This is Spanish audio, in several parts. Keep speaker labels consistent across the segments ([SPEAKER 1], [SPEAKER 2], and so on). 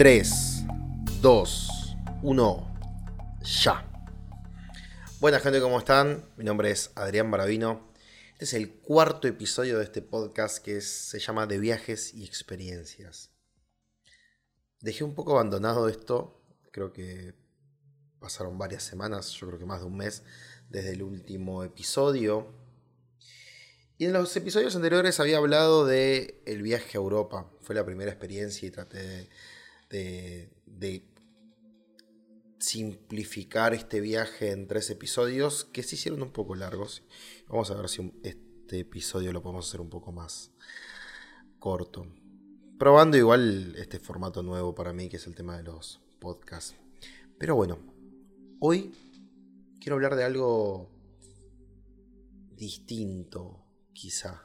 [SPEAKER 1] 3, 2, 1, ya. Buenas gente, ¿cómo están? Mi nombre es Adrián Baravino. Este es el cuarto episodio de este podcast que se llama De viajes y experiencias. Dejé un poco abandonado esto, creo que pasaron varias semanas, yo creo que más de un mes desde el último episodio. Y en los episodios anteriores había hablado de el viaje a Europa. Fue la primera experiencia y traté de, de, simplificar este viaje en tres episodios que se hicieron un poco largos. Vamos a ver si este episodio lo podemos hacer un poco más corto. Probando igual este formato nuevo para mí, que es el tema de los podcasts. Pero bueno, hoy quiero hablar de algo distinto, quizá.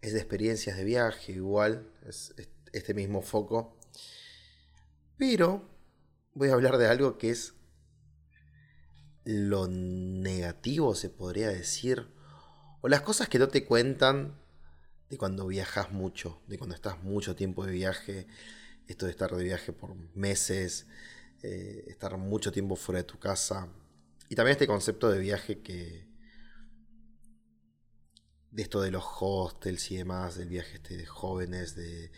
[SPEAKER 1] Es de experiencias de viaje, igual, es este mismo foco. Pero voy a hablar de algo que es lo negativo, se podría decir, o las cosas que no te cuentan de cuando viajas mucho, de cuando estás mucho tiempo de viaje, esto de estar de viaje por meses, eh, estar mucho tiempo fuera de tu casa, y también este concepto de viaje que... De esto de los hostels y demás, del viaje este de jóvenes, de,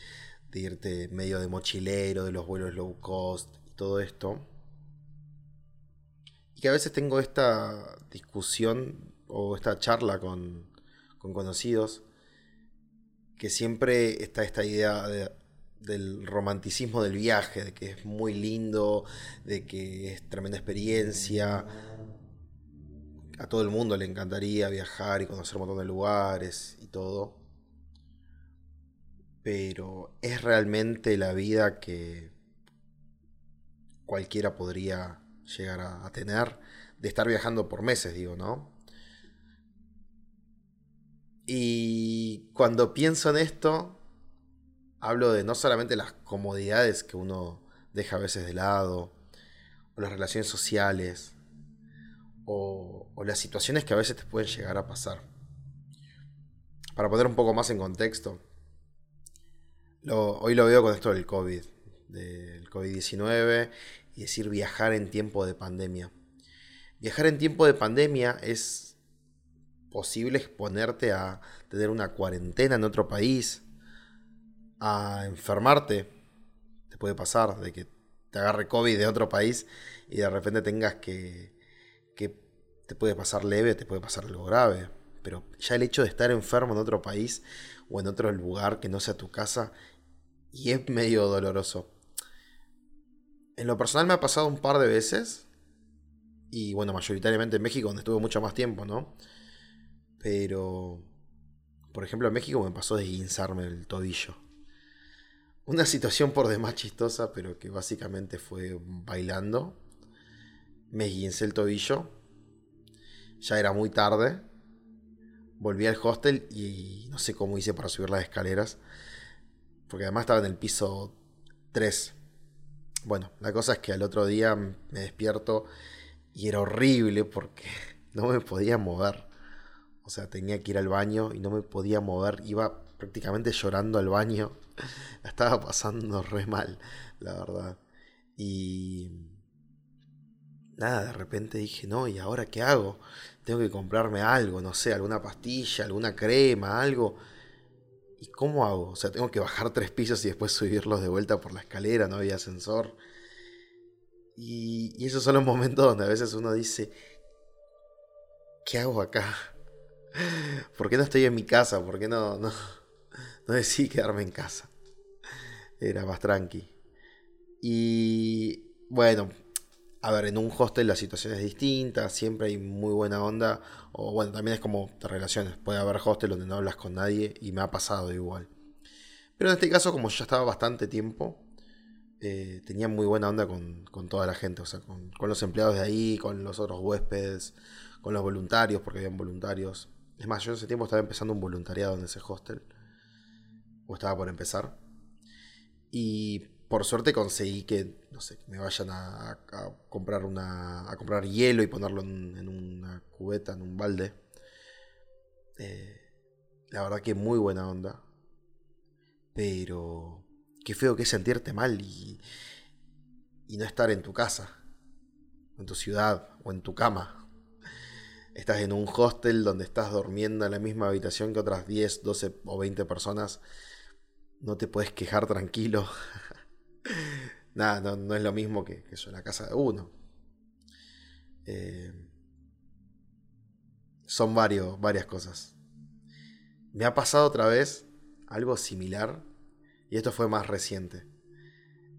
[SPEAKER 1] de irte medio de mochilero, de los vuelos low cost y todo esto. Y que a veces tengo esta discusión o esta charla con, con conocidos que siempre está esta idea de, del romanticismo del viaje, de que es muy lindo, de que es tremenda experiencia. A todo el mundo le encantaría viajar y conocer un montón de lugares y todo pero es realmente la vida que cualquiera podría llegar a, tener de estar viajando por meses, digo, ¿no? Y cuando pienso en esto, hablo de no solamente las comodidades que uno deja a veces de lado, o las relaciones sociales, o, o las situaciones que a veces te pueden llegar a pasar. Para poner un poco más en contexto, hoy lo veo con esto del COVID, del COVID-19 y decir viajar en tiempo de pandemia. Viajar en tiempo de pandemia es posible exponerte a tener una cuarentena en otro país, a enfermarte. Te puede pasar de que te agarre COVID de otro país y de repente tengas que, que te puede pasar leve, te puede pasar algo grave. Pero ya el hecho de estar enfermo en otro país o en otro lugar que no sea tu casa y es medio doloroso. En lo personal me ha pasado un par de veces. Y bueno, mayoritariamente en México, donde estuve mucho más tiempo, ¿no? Pero, por ejemplo, en México me pasó de guinzarme el tobillo. Una situación por demás chistosa, pero que básicamente fue bailando. Me guincé el tobillo. Ya era muy tarde. Volví al hostel y no sé cómo hice para subir las escaleras. Porque además estaba en el piso 3. Bueno, la cosa es que al otro día me despierto y era horrible porque no me podía mover. O sea, tenía que ir al baño y no me podía mover. Iba prácticamente llorando al baño. Estaba pasando re mal, la verdad. Y... Nada, de repente dije, no, ¿y ahora qué hago? Tengo que comprarme algo, no sé, alguna pastilla, alguna crema, algo. ¿Y cómo hago? O sea, tengo que bajar tres pisos y después subirlos de vuelta por la escalera, no había ascensor. Y, esos son los momentos donde a veces uno dice, ¿qué hago acá? ¿Por qué no estoy en mi casa? ¿Por qué no, no, no decidí quedarme en casa? Era más tranqui. Y bueno, a ver, en un hostel la situación es distinta, siempre hay muy buena onda, o bueno, también es como de relaciones, puede haber hostel donde no hablas con nadie y me ha pasado igual. Pero en este caso, como ya estaba bastante tiempo, eh, tenía muy buena onda con, toda la gente, o sea, con, los empleados de ahí, con los otros huéspedes, con los voluntarios, porque habían voluntarios. Es más, yo en ese tiempo estaba empezando un voluntariado en ese hostel, o estaba por empezar. Y por suerte conseguí que, no sé, me vayan a, comprar una. a comprar hielo y ponerlo en, una cubeta, en un balde. Eh, la verdad que muy buena onda. Pero qué feo que es sentirte mal y, y no estar en tu casa, en tu ciudad o en tu cama. Estás en un hostel donde estás durmiendo en la misma habitación que otras 10, 12 o 20 personas. No te puedes quejar tranquilo. Nada, no, es lo mismo que, eso en la casa de uno. Eh, son varias cosas. Me ha pasado otra vez algo similar y esto fue más reciente.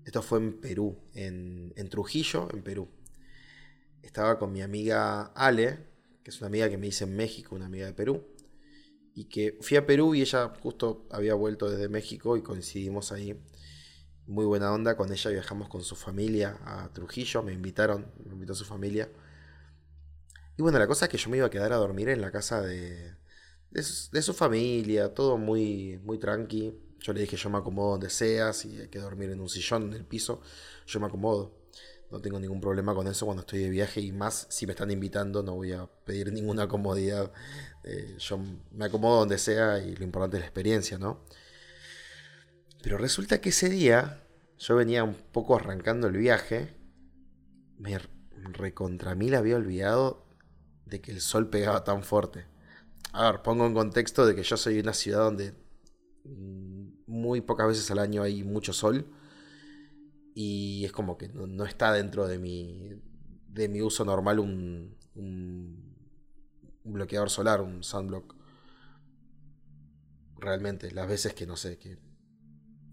[SPEAKER 1] Esto fue en Perú, en, Trujillo, en Perú. Estaba con mi amiga Ale, que es una amiga que me hice en México, una amiga de Perú. Y que fui a Perú y ella justo había vuelto desde México y coincidimos ahí. Muy buena onda, con ella viajamos con su familia a Trujillo, me invitaron, me invitó su familia. Y bueno, la cosa es que yo me iba a quedar a dormir en la casa de, de, su, familia, todo muy, muy tranqui. Yo le dije, yo me acomodo donde sea, si hay que dormir en un sillón, en el piso, yo me acomodo. No tengo ningún problema con eso cuando estoy de viaje y más si me están invitando, no voy a pedir ninguna comodidad. Eh, yo me acomodo donde sea y lo importante es la experiencia, ¿no? Pero resulta que ese día yo venía un poco arrancando el viaje, me recontra mí la había olvidado de que el sol pegaba tan fuerte. A ver, pongo en contexto de que yo soy de una ciudad donde mm, muy pocas veces al año hay mucho sol y es como que no, está dentro de mi, de mi uso normal un, un, bloqueador solar, un sunblock. Realmente, las veces que no sé, que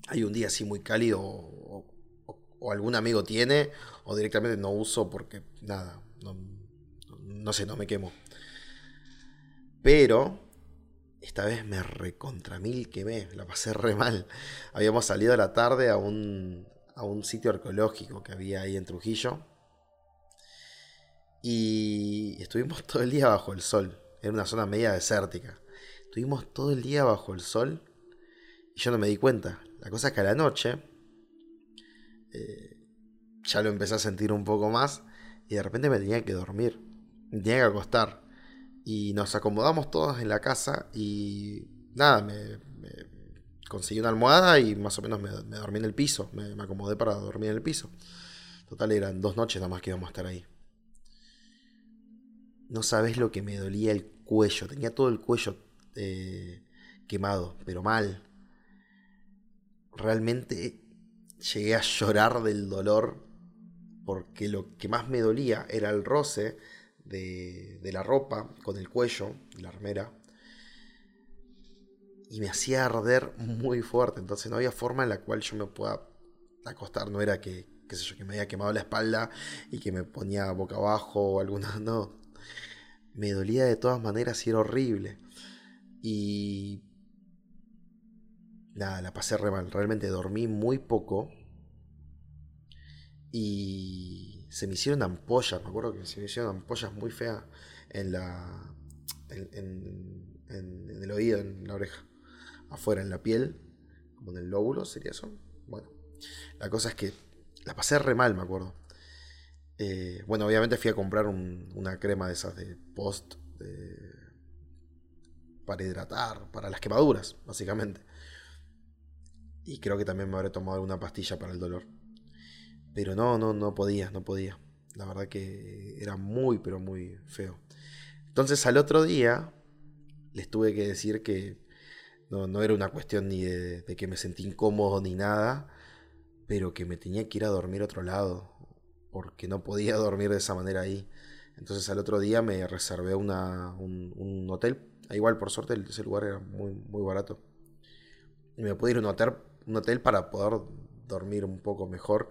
[SPEAKER 1] hay un día así muy cálido o, algún amigo tiene o directamente no uso porque nada, no, no sé, no me quemo. Pero esta vez me recontra mil quemé, la pasé re mal. Habíamos salido a la tarde a un, a un sitio arqueológico que había ahí en Trujillo. Y estuvimos todo el día bajo el sol. Era una zona media desértica. Estuvimos todo el día bajo el sol y yo no me di cuenta. La cosa es que a la noche eh, ya lo empecé a sentir un poco más y de repente me tenía que dormir. Me tenía que acostar. Y nos acomodamos todos en la casa y nada, me, conseguí una almohada y más o menos me, dormí en el piso. Me, acomodé para dormir en el piso. Total, eran dos noches nada más que íbamos a estar ahí. No sabes lo que me dolía el cuello. Tenía todo el cuello eh, quemado, pero mal. Realmente llegué a llorar del dolor porque lo que más me dolía era el roce de, la ropa con el cuello, la armera, y me hacía arder muy fuerte. Entonces no había forma en la cual yo me pueda acostar. No era que, qué yo, que me había quemado la espalda y que me ponía boca abajo o alguna. No. Me dolía de todas maneras y era horrible. Y. Nada, la pasé re mal. Realmente dormí muy poco. Y se me hicieron ampollas, me acuerdo que se me hicieron ampollas muy feas en la. En, el oído, en la oreja. Afuera, en la piel, como en el lóbulo, sería eso. Bueno, la cosa es que la pasé re mal, me acuerdo. Eh, bueno, obviamente fui a comprar una crema de esas de post para hidratar, para las quemaduras, básicamente. Y creo que también me habré tomado alguna pastilla para el dolor. Pero no, no, no podía, no podía. La verdad que era muy, pero muy feo. Entonces al otro día les tuve que decir que no, era una cuestión ni de, que me sentí incómodo ni nada, pero que me tenía que ir a dormir a otro lado, porque no podía dormir de esa manera ahí. Entonces al otro día me reservé una, un, hotel. Igual por suerte ese lugar era muy, muy barato. Y me pude ir a un hotel, un hotel para poder dormir un poco mejor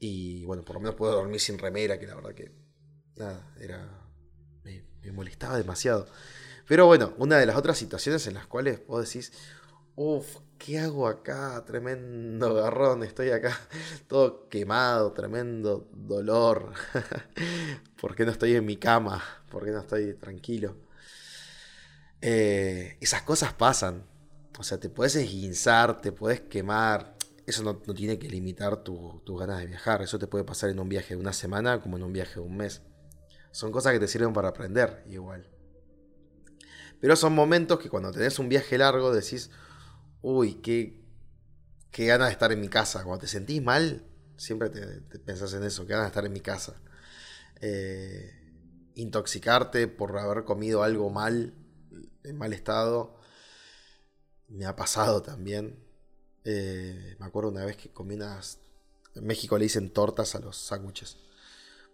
[SPEAKER 1] y bueno, por lo menos puedo dormir sin remera, que la verdad que. Nada, era. Me, molestaba demasiado. Pero bueno, una de las otras situaciones en las cuales vos decís. Uf, ¿qué hago acá? Tremendo garrón, estoy acá todo quemado, tremendo dolor. ¿Por qué no estoy en mi cama? ¿Por qué no estoy tranquilo? Eh, esas cosas pasan. O sea, te puedes esguinzar, te puedes quemar, eso no, tiene que limitar tus ganas de viajar. Eso te puede pasar en un viaje de una semana como en un viaje de un mes. Son cosas que te sirven para aprender igual. Pero son momentos que cuando tenés un viaje largo decís, uy, qué, ganas de estar en mi casa. Cuando te sentís mal, siempre te, pensás en eso, qué ganas de estar en mi casa. Eh, intoxicarte por haber comido algo mal, en mal estado, me ha pasado también. Eh, me acuerdo una vez que comí unas... En México le dicen tortas a los sándwiches.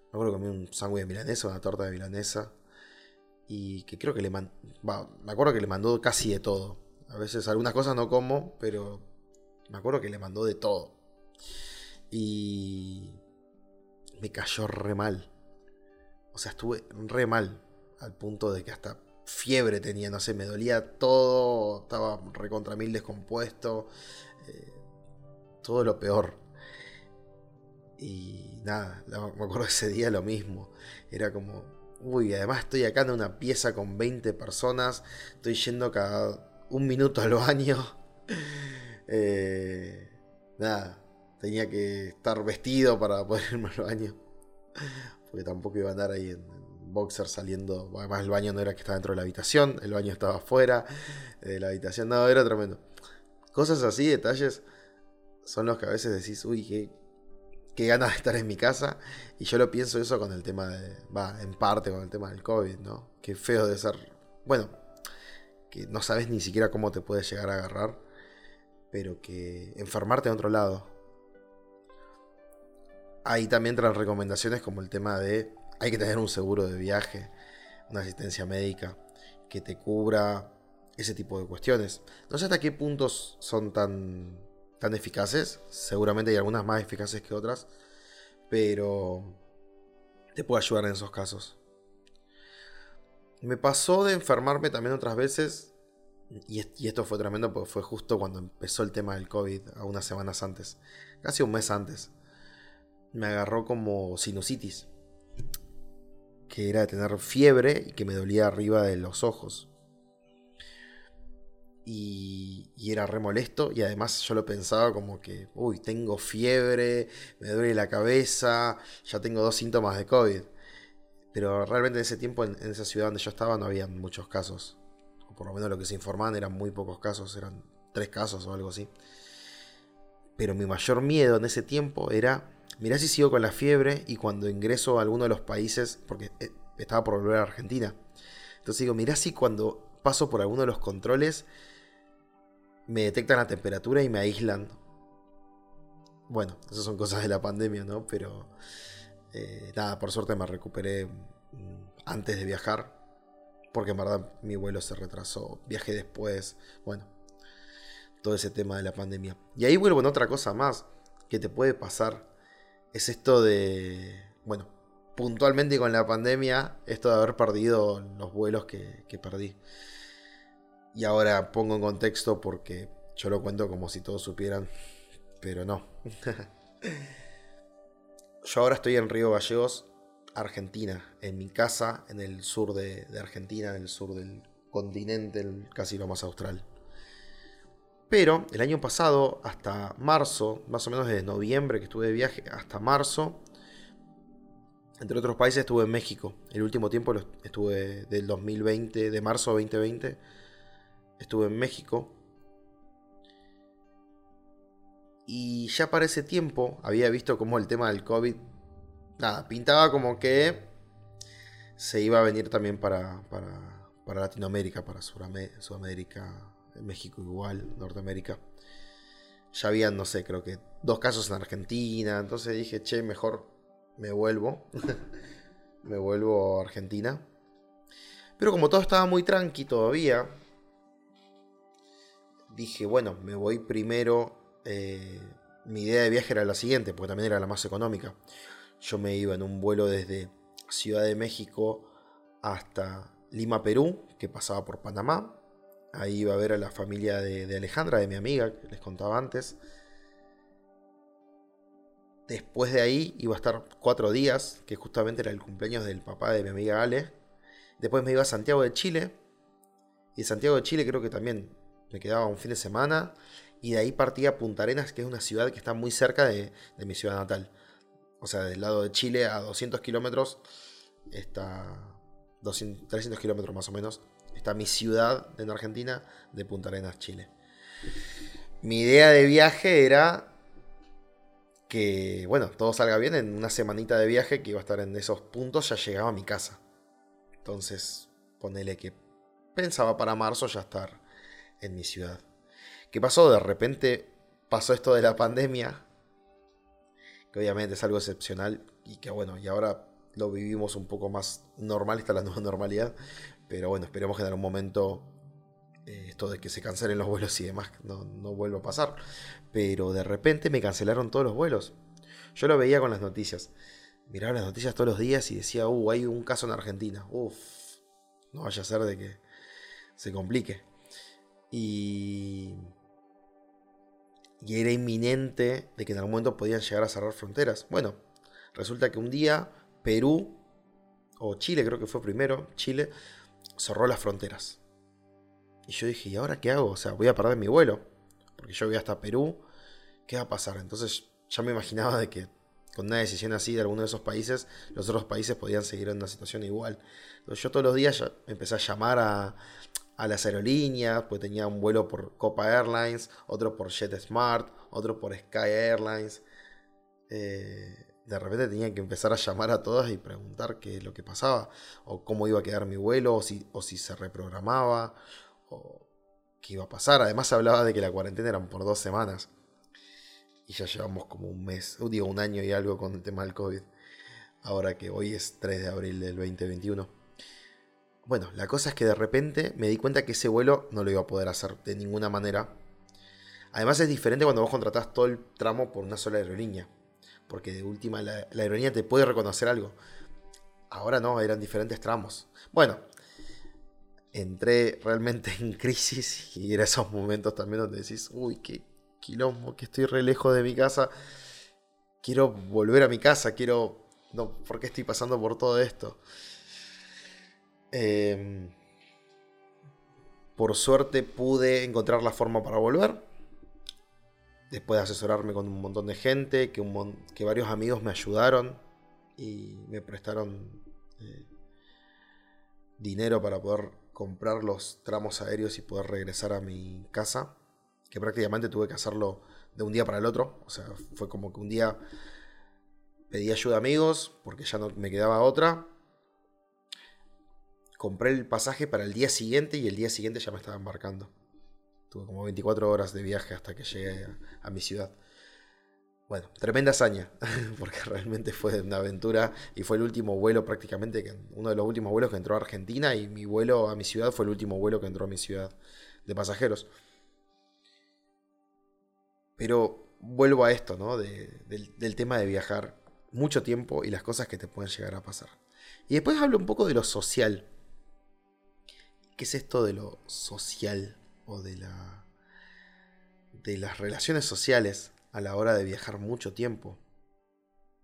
[SPEAKER 1] Me acuerdo que comí un sándwich de milanesa, una torta de milanesa. Y que creo que le mandó... Me acuerdo que le mandó casi de todo. A veces algunas cosas no como, pero me acuerdo que le mandó de todo. Y me cayó re mal. O sea, estuve re mal. Al punto de que hasta fiebre tenía, no sé, me dolía todo. Estaba recontra mil descompuesto. Eh, todo lo peor. Y nada, me acuerdo ese día lo mismo. Era como, uy, además estoy acá en una pieza con 20 personas. Estoy yendo cada un minuto al baño. Eh, nada, tenía que estar vestido para poder irme al baño. Porque tampoco iba a andar ahí en, boxer saliendo. Además, el baño no era que estaba dentro de la habitación, el baño estaba afuera de la habitación. No, era tremendo. Cosas así, detalles, son los que a veces decís, uy, qué, qué ganas de estar en mi casa. Y yo lo pienso eso con el tema de. Va, en parte con el tema del COVID, ¿no? Qué feo de ser. Bueno, que no sabes ni siquiera cómo te puedes llegar a agarrar, pero que enfermarte en otro lado. Ahí también traen recomendaciones como el tema de hay que tener un seguro de viaje, una asistencia médica que te cubra ese tipo de cuestiones. No sé hasta qué puntos son tan, tan eficaces, seguramente hay algunas más eficaces que otras, pero te puede ayudar en esos casos. Me pasó de enfermarme también otras veces. Y, esto fue tremendo porque fue justo cuando empezó el tema del COVID, a unas semanas antes. Casi un mes antes. Me agarró como sinusitis. Que era tener fiebre y que me dolía arriba de los ojos. Y, y, era re molesto. Y además yo lo pensaba como que, uy, tengo fiebre, me duele la cabeza, ya tengo dos síntomas de COVID. Pero realmente en ese tiempo, en, esa ciudad donde yo estaba, no había muchos casos. O por lo menos lo que se informaban eran muy pocos casos, eran tres casos o algo así. Pero mi mayor miedo en ese tiempo era, mirá si sigo con la fiebre y cuando ingreso a alguno de los países, porque eh, estaba por volver a Argentina. Entonces digo, mirá si cuando paso por alguno de los controles me detectan la temperatura y me aíslan. Bueno, esas son cosas de la pandemia, ¿no? Pero eh, nada, por suerte me recuperé mm, antes de viajar. Porque en verdad mi vuelo se retrasó. Viajé después. Bueno, todo ese tema de la pandemia. Y ahí vuelvo en otra cosa más que te puede pasar. Es esto de. Bueno, puntualmente con la pandemia, esto de haber perdido los vuelos que, que perdí. Y ahora pongo en contexto porque yo lo cuento como si todos supieran, pero no. Yo ahora estoy en Río Gallegos, Argentina, en mi casa, en el sur de, Argentina, en el sur del continente, casi lo más austral. Pero el año pasado, hasta marzo, más o menos desde noviembre que estuve de viaje, hasta marzo, entre otros países estuve en México. El último tiempo estuve del 2020, de marzo 2020, estuve en México. Y ya para ese tiempo había visto cómo el tema del COVID, nada, pintaba como que se iba a venir también para, para, Latinoamérica, para Sudamérica, México igual, Norteamérica. Ya habían, no sé, creo que dos casos en Argentina. Entonces dije, che, mejor me vuelvo. me vuelvo a Argentina. Pero como todo estaba muy tranqui todavía, dije, bueno, me voy primero eh, mi idea de viaje era la siguiente, porque también era la más económica. Yo me iba en un vuelo desde Ciudad de México hasta Lima, Perú, que pasaba por Panamá. Ahí iba a ver a la familia de, Alejandra, de mi amiga, que les contaba antes. Después de ahí iba a estar cuatro días, que justamente era el cumpleaños del papá de mi amiga Ale. Después me iba a Santiago de Chile. Y de Santiago de Chile creo que también me quedaba un fin de semana y de ahí partía Punta Arenas, que es una ciudad que está muy cerca de, mi ciudad natal. O sea, del lado de Chile a 200 kilómetros está 300 kilómetros más o menos. Está mi ciudad en Argentina de Punta Arenas, Chile. mi idea de viaje era que, bueno, todo salga bien, en una semanita de viaje que iba a estar en esos puntos, ya llegaba a mi casa. Entonces, ponele que pensaba para marzo ya estar en mi ciudad. ¿Qué pasó? De repente pasó esto de la pandemia, que obviamente es algo excepcional y que bueno, y ahora lo vivimos un poco más normal, está la nueva normalidad, pero bueno, esperemos que en algún momento eh, esto de que se cancelen los vuelos y demás no, no vuelva a pasar. Pero de repente me cancelaron todos los vuelos. Yo lo veía con las noticias. Miraba las noticias todos los días y decía, uh, hay un caso en Argentina. Uf, no vaya a ser de que se complique. Y, y era inminente de que en algún momento podían llegar a cerrar fronteras. Bueno, resulta que un día Perú, o Chile creo que fue primero, Chile, cerró las fronteras. Y yo dije, ¿y ahora qué hago? O sea, voy a perder mi vuelo. Porque yo voy hasta Perú. ¿Qué va a pasar? Entonces ya me imaginaba de que con una decisión así de alguno de esos países, los otros países podían seguir en una situación igual. Entonces yo todos los días ya empecé a llamar a, a las aerolíneas, pues tenía un vuelo por Copa Airlines, otro por JetSmart, otro por Sky Airlines. Eh, de repente tenía que empezar a llamar a todas y preguntar qué es lo que pasaba, o cómo iba a quedar mi vuelo, o si, o si se reprogramaba, o qué iba a pasar. Además hablaba de que la cuarentena eran por dos semanas. Y ya llevamos como un mes, digo un año y algo con el tema del COVID. Ahora que hoy es 3 de abril del 2021. Bueno, la cosa es que de repente me di cuenta que ese vuelo no lo iba a poder hacer de ninguna manera. Además es diferente cuando vos contratás todo el tramo por una sola aerolínea. Porque de última la, aerolínea te puede reconocer algo. Ahora no, eran diferentes tramos. Bueno, entré realmente en crisis y era esos momentos también donde decís, uy, qué quilombo, que estoy re lejos de mi casa. Quiero volver a mi casa, quiero... No, ¿por qué estoy pasando por todo esto? Em, por suerte pude encontrar la forma para volver. Después de asesorarme con un montón de gente, que, que varios amigos me ayudaron y me prestaron eh, dinero para poder comprar los tramos aéreos y poder regresar a mi casa. Que prácticamente tuve que hacerlo de un día para el otro. O sea, fue como que un día pedí ayuda a amigos porque ya no me quedaba otra compré el pasaje para el día siguiente y el día siguiente ya me estaba embarcando. Tuve como 24 horas de viaje hasta que llegué a, mi ciudad. Bueno, tremenda hazaña, porque realmente fue una aventura y fue el último vuelo prácticamente, uno de los últimos vuelos que entró a Argentina y mi vuelo a mi ciudad fue el último vuelo que entró a mi ciudad de pasajeros. Pero vuelvo a esto, ¿no? del, del tema de viajar mucho tiempo y las cosas que te pueden llegar a pasar. Y después hablo un poco de lo social, ¿Qué es esto de lo social o de la de las relaciones sociales a la hora de viajar mucho tiempo?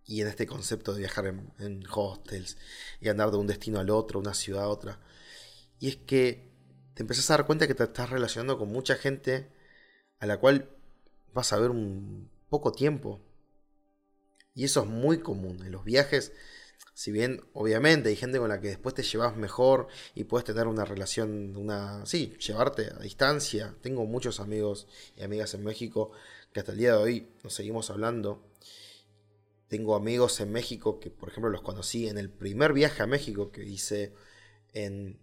[SPEAKER 1] Y en este concepto de viajar en, hostels y andar de un destino al otro, una ciudad a otra. Y es que te empezás a dar cuenta que te estás relacionando con mucha gente a la cual vas a ver un poco tiempo. Y eso es muy común. En los viajes si bien, obviamente, hay gente con la que después te llevas mejor y puedes tener una relación, una. Sí, llevarte a distancia. Tengo muchos amigos y amigas en México que hasta el día de hoy nos seguimos hablando. Tengo amigos en México que, por ejemplo, los conocí en el primer viaje a México que hice en,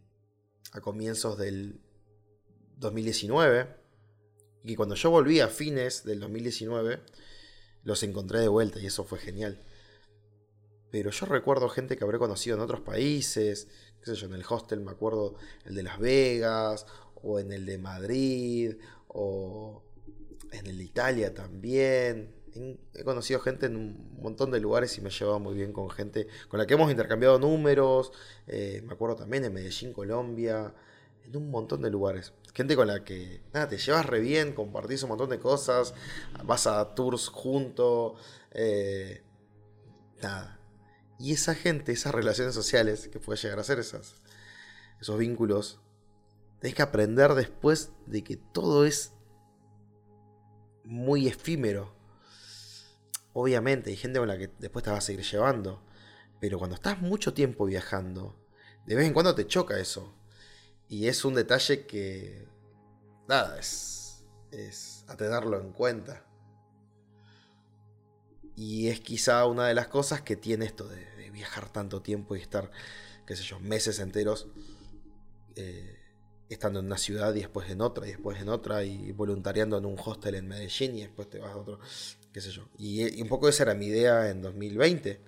[SPEAKER 1] a comienzos del 2019. Y cuando yo volví a fines del 2019, los encontré de vuelta y eso fue genial. Pero yo recuerdo gente que habré conocido en otros países, qué sé yo, en el hostel me acuerdo el de Las Vegas, o en el de Madrid, o en el de Italia también. He conocido gente en un montón de lugares y me he llevado muy bien con gente con la que hemos intercambiado números. Eh, me acuerdo también en Medellín, Colombia, en un montón de lugares. Gente con la que nada, te llevas re bien, compartís un montón de cosas, vas a tours juntos. Eh, nada, y esa gente, esas relaciones sociales que puede llegar a ser esas, esos vínculos, tenés que aprender después de que todo es muy efímero. Obviamente, hay gente con la que después te vas a seguir llevando. Pero cuando estás mucho tiempo viajando, de vez en cuando te choca eso. Y es un detalle que. Nada, es. es a tenerlo en cuenta. Y es quizá una de las cosas que tiene esto de, viajar tanto tiempo y estar, qué sé yo, meses enteros eh, estando en una ciudad y después en otra y después en otra y voluntariando en un hostel en Medellín y después te vas a otro, qué sé yo. Y, un poco esa era mi idea en 2020.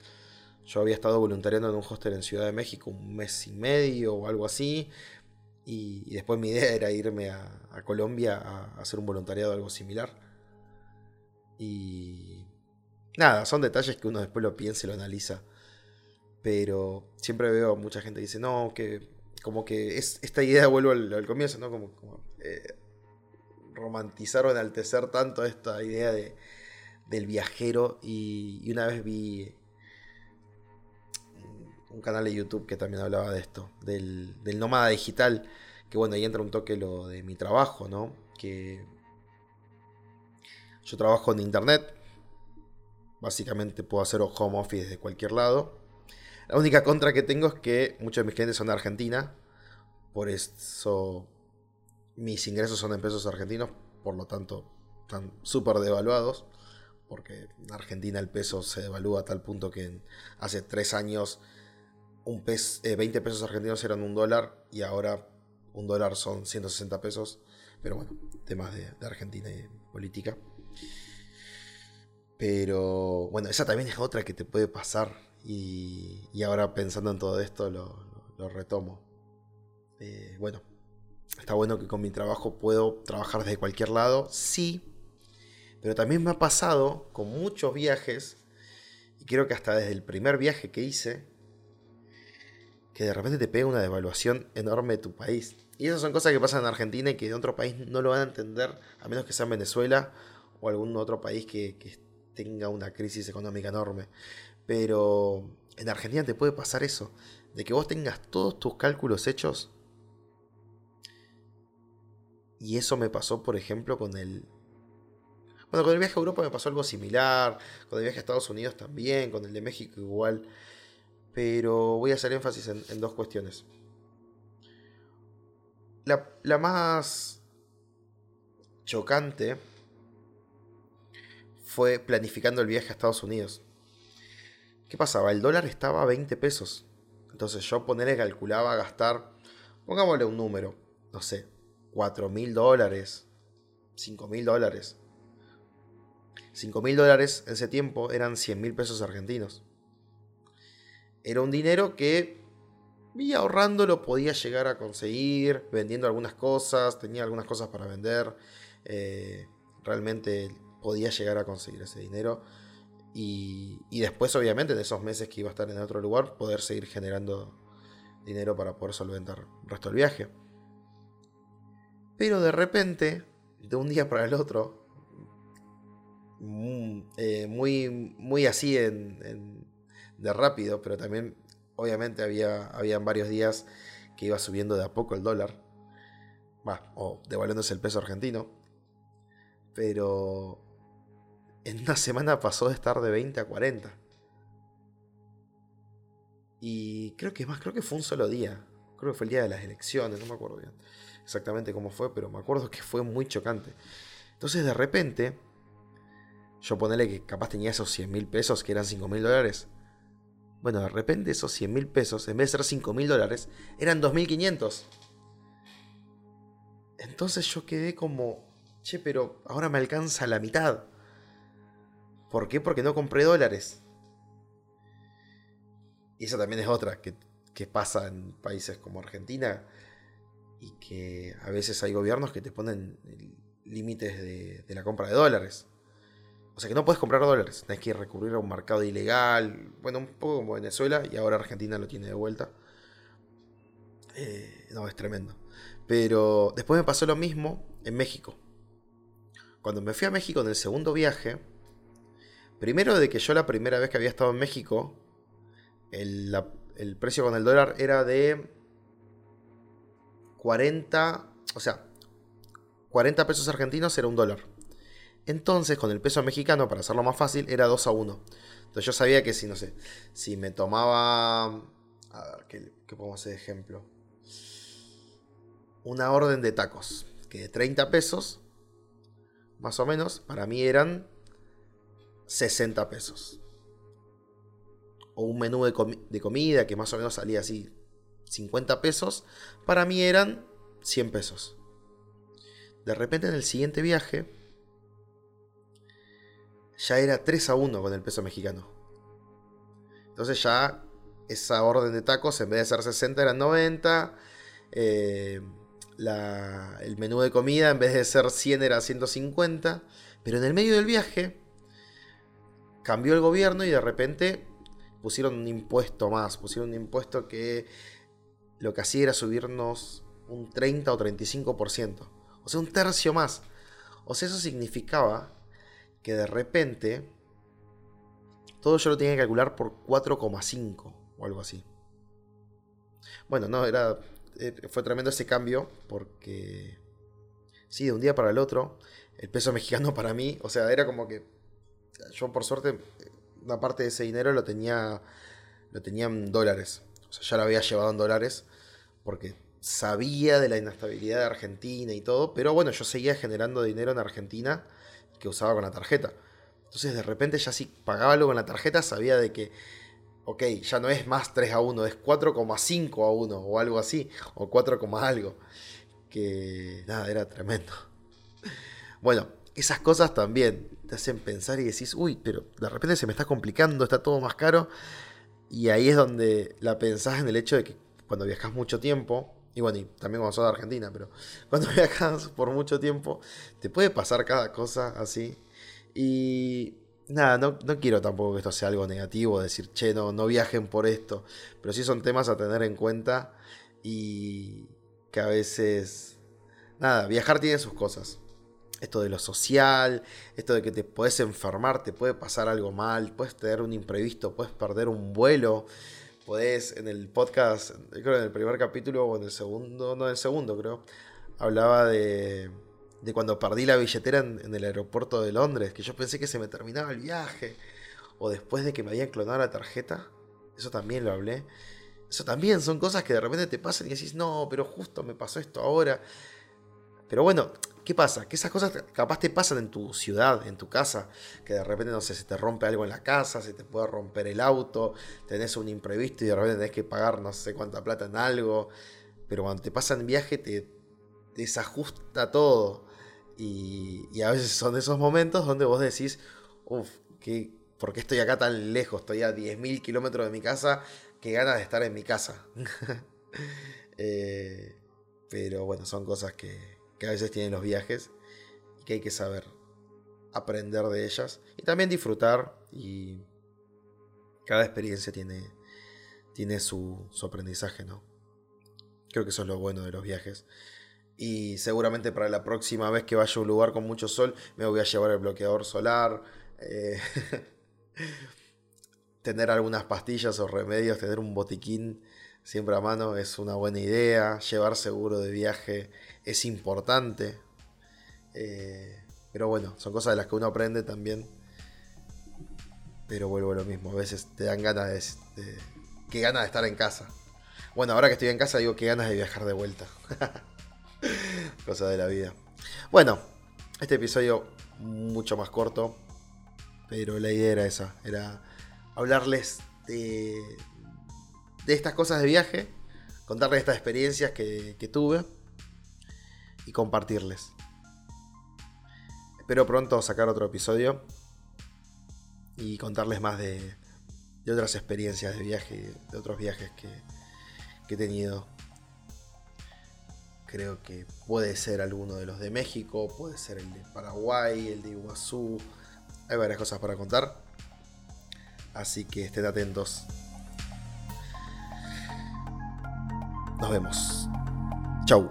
[SPEAKER 1] Yo había estado voluntariando en un hostel en Ciudad de México un mes y medio o algo así. Y, después mi idea era irme a, a Colombia a, hacer un voluntariado algo similar. Y nada, son detalles que uno después lo piensa y lo analiza. Pero siempre veo mucha gente que dice, no, que como que es, esta idea, vuelvo al, comienzo, ¿no? Como, eh, romantizar o enaltecer tanto esta idea de, del viajero. Y, una vez vi un canal de YouTube que también hablaba de esto, del, del nómada digital que bueno, ahí entra un toque lo de mi trabajo, ¿no? Que yo trabajo en internet, básicamente puedo hacer home office desde cualquier lado. La única contra que tengo es que muchos de mis clientes son de Argentina, por eso mis ingresos son en pesos argentinos, por lo tanto están súper devaluados, porque en Argentina el peso se devalúa a tal punto que hace tres años un 20 eh, pesos argentinos eran un dólar y ahora un dólar son 160 pesos, pero bueno, temas de, Argentina y política. Pero bueno, esa también es otra que te puede pasar y, ahora pensando en todo esto lo, retomo. Eh, bueno, está bueno que con mi trabajo puedo trabajar desde cualquier lado, sí, pero también me ha pasado con muchos viajes, y creo que hasta desde el primer viaje que hice, que de repente te pega una devaluación enorme de tu país. Y esas son cosas que pasan en Argentina y que de otro país no lo van a entender, a menos que sea en Venezuela o algún otro país que, tenga una crisis económica enorme. Pero en Argentina te puede pasar eso, de que vos tengas todos tus cálculos hechos. Y eso me pasó, por ejemplo, con el... Bueno, con el viaje a Europa me pasó algo similar, con el viaje a Estados Unidos también, con el de México igual. Pero voy a hacer énfasis en dos cuestiones la, más chocante fue planificando el viaje a Estados Unidos. ¿Qué pasaba? El dólar estaba a 20 pesos. Entonces yo ponerle calculaba gastar, pongámosle un número, no sé, 4 mil dólares, 5 mil dólares. 5 mil dólares en ese tiempo eran 100 mil pesos argentinos. Era un dinero que y ahorrándolo podía llegar a conseguir, vendiendo algunas cosas, tenía algunas cosas para vender. Eh, realmente podía llegar a conseguir ese dinero. Y, después, obviamente, de esos meses que iba a estar en otro lugar, poder seguir generando dinero para poder solventar el resto del viaje. Pero de repente, de un día para el otro, mm, eh, muy, muy así de rápido, pero también obviamente había habían varios días que iba subiendo de a poco el dólar. o devaluándose el peso argentino. Pero en una semana pasó de estar de 20 a 40. Y creo que más, creo que fue un solo día. Creo que fue el día de las elecciones, no me acuerdo bien exactamente cómo fue, pero me acuerdo que fue muy chocante. Entonces de repente, yo ponele que capaz tenía esos 100 mil pesos, que eran 5 mil dólares, bueno, de repente esos 100 mil pesos, en vez de ser 5 mil dólares, eran 2.500. Entonces yo quedé como, che, pero ahora me alcanza la mitad. ¿Por qué? Porque no compré dólares. Y esa también es otra que, pasa en países como Argentina y que a veces hay gobiernos que te ponen límites de la compra de dólares. O sea que no puedes comprar dólares, tenés que recurrir a un mercado ilegal. Bueno, un poco como Venezuela y ahora Argentina lo tiene de vuelta. Eh, no, es tremendo. Pero después me pasó lo mismo en México. Cuando me fui a México en el segundo viaje, primero de que yo la primera vez que había estado en México, el, el precio con el dólar era de 40, o sea, 40 pesos argentinos era un dólar. Entonces, con el peso mexicano, para hacerlo más fácil, era 2 a 1. Entonces yo sabía que si, no sé, si me tomaba... A ver, ¿qué, qué podemos hacer de ejemplo? Una orden de tacos, que de 30 pesos, más o menos, para mí eran 60 pesos. O un menú de, de comida que más o menos salía así 50 pesos, para mí eran 100 pesos. De repente en el siguiente viaje ya era 3 a 1 con el peso mexicano. Entonces ya esa orden de tacos en vez de ser 60 eran 90. Eh, el menú de comida en vez de ser 100 era 150. Pero en el medio del viaje cambió el gobierno y de repente pusieron un impuesto más. Pusieron un impuesto que lo que hacía era subirnos un 30 o 35%. O sea, un tercio más. O sea, eso significaba que de repente todo yo lo tenía que calcular por 4,5 o algo así. Bueno, no, era eh, fue tremendo ese cambio porque sí, de un día para el otro, el peso mexicano para mí, o sea, era como que yo por suerte una parte de ese dinero lo tenía lo tenía en dólares. O sea, ya lo había llevado en dólares porque sabía de la inestabilidad de Argentina y todo, pero bueno, yo seguía generando dinero en Argentina que usaba con la tarjeta. Entonces de repente ya si pagaba algo con la tarjeta sabía de que, ok, ya no es más 3 a 1, es 4,5 a 1 o algo así, o 4, algo. Que nada, era tremendo. Bueno, esas cosas también te hacen pensar y decís, uy, pero de repente se me está complicando, está todo más caro. Y ahí es donde la pensás en el hecho de que cuando viajas mucho tiempo, y bueno, y también cuando sos de Argentina, pero cuando viajas por mucho tiempo, te puede pasar cada cosa así. Y nada, no, no, quiero tampoco que esto sea algo negativo, decir, che, no, no viajen por esto. Pero sí son temas a tener en cuenta y que a veces, nada, viajar tiene sus cosas. Esto de lo social, esto de que te puedes enfermar, te puede pasar algo mal, puedes tener un imprevisto, puedes perder un vuelo podés, en el podcast, creo en el primer capítulo o en el segundo, no en el segundo creo, hablaba de, de cuando perdí la billetera en, el aeropuerto de Londres, que yo pensé que se me terminaba el viaje, o después de que me habían clonado la tarjeta, eso también lo hablé. Eso también son cosas que de repente te pasan y decís, no, pero justo me pasó esto ahora. Pero bueno, ¿Qué pasa? Que esas cosas capaz te pasan en tu ciudad, en tu casa, que de repente, no sé, se te rompe algo en la casa, se te puede romper el auto, tenés un imprevisto y de repente tenés que pagar no sé cuánta plata en algo, pero cuando te pasa en viaje te, desajusta todo. Y, a veces son esos momentos donde vos decís, uff, ¿por qué estoy acá tan lejos? Estoy a 10.000 kilómetros de mi casa, qué ganas de estar en mi casa. Eh, pero bueno, son cosas que, que a veces tienen los viajes y que hay que saber aprender de ellas y también disfrutar y cada experiencia tiene, tiene su, aprendizaje, ¿no? Creo que eso es lo bueno de los viajes. Y seguramente para la próxima vez que vaya a un lugar con mucho sol, me voy a llevar el bloqueador solar. Eh, tener algunas pastillas o remedios, tener un botiquín siempre a mano es una buena idea. Llevar seguro de viaje es importante. Eh, pero bueno, son cosas de las que uno aprende también. Pero vuelvo a lo mismo, a veces te dan ganas de, de qué ganas de estar en casa. Bueno, ahora que estoy en casa digo qué ganas de viajar de vuelta. Cosa de la vida. Bueno, este episodio mucho más corto, pero la idea era esa, era hablarles de, de estas cosas de viaje, contarles estas experiencias que, tuve y compartirles. Espero pronto sacar otro episodio y contarles más de, otras experiencias de viaje, de otros viajes que, que he tenido. Creo que puede ser alguno de los de México, puede ser el de Paraguay, el de Iguazú. Hay varias cosas para contar. Así que estén atentos. Nos vemos. Chau.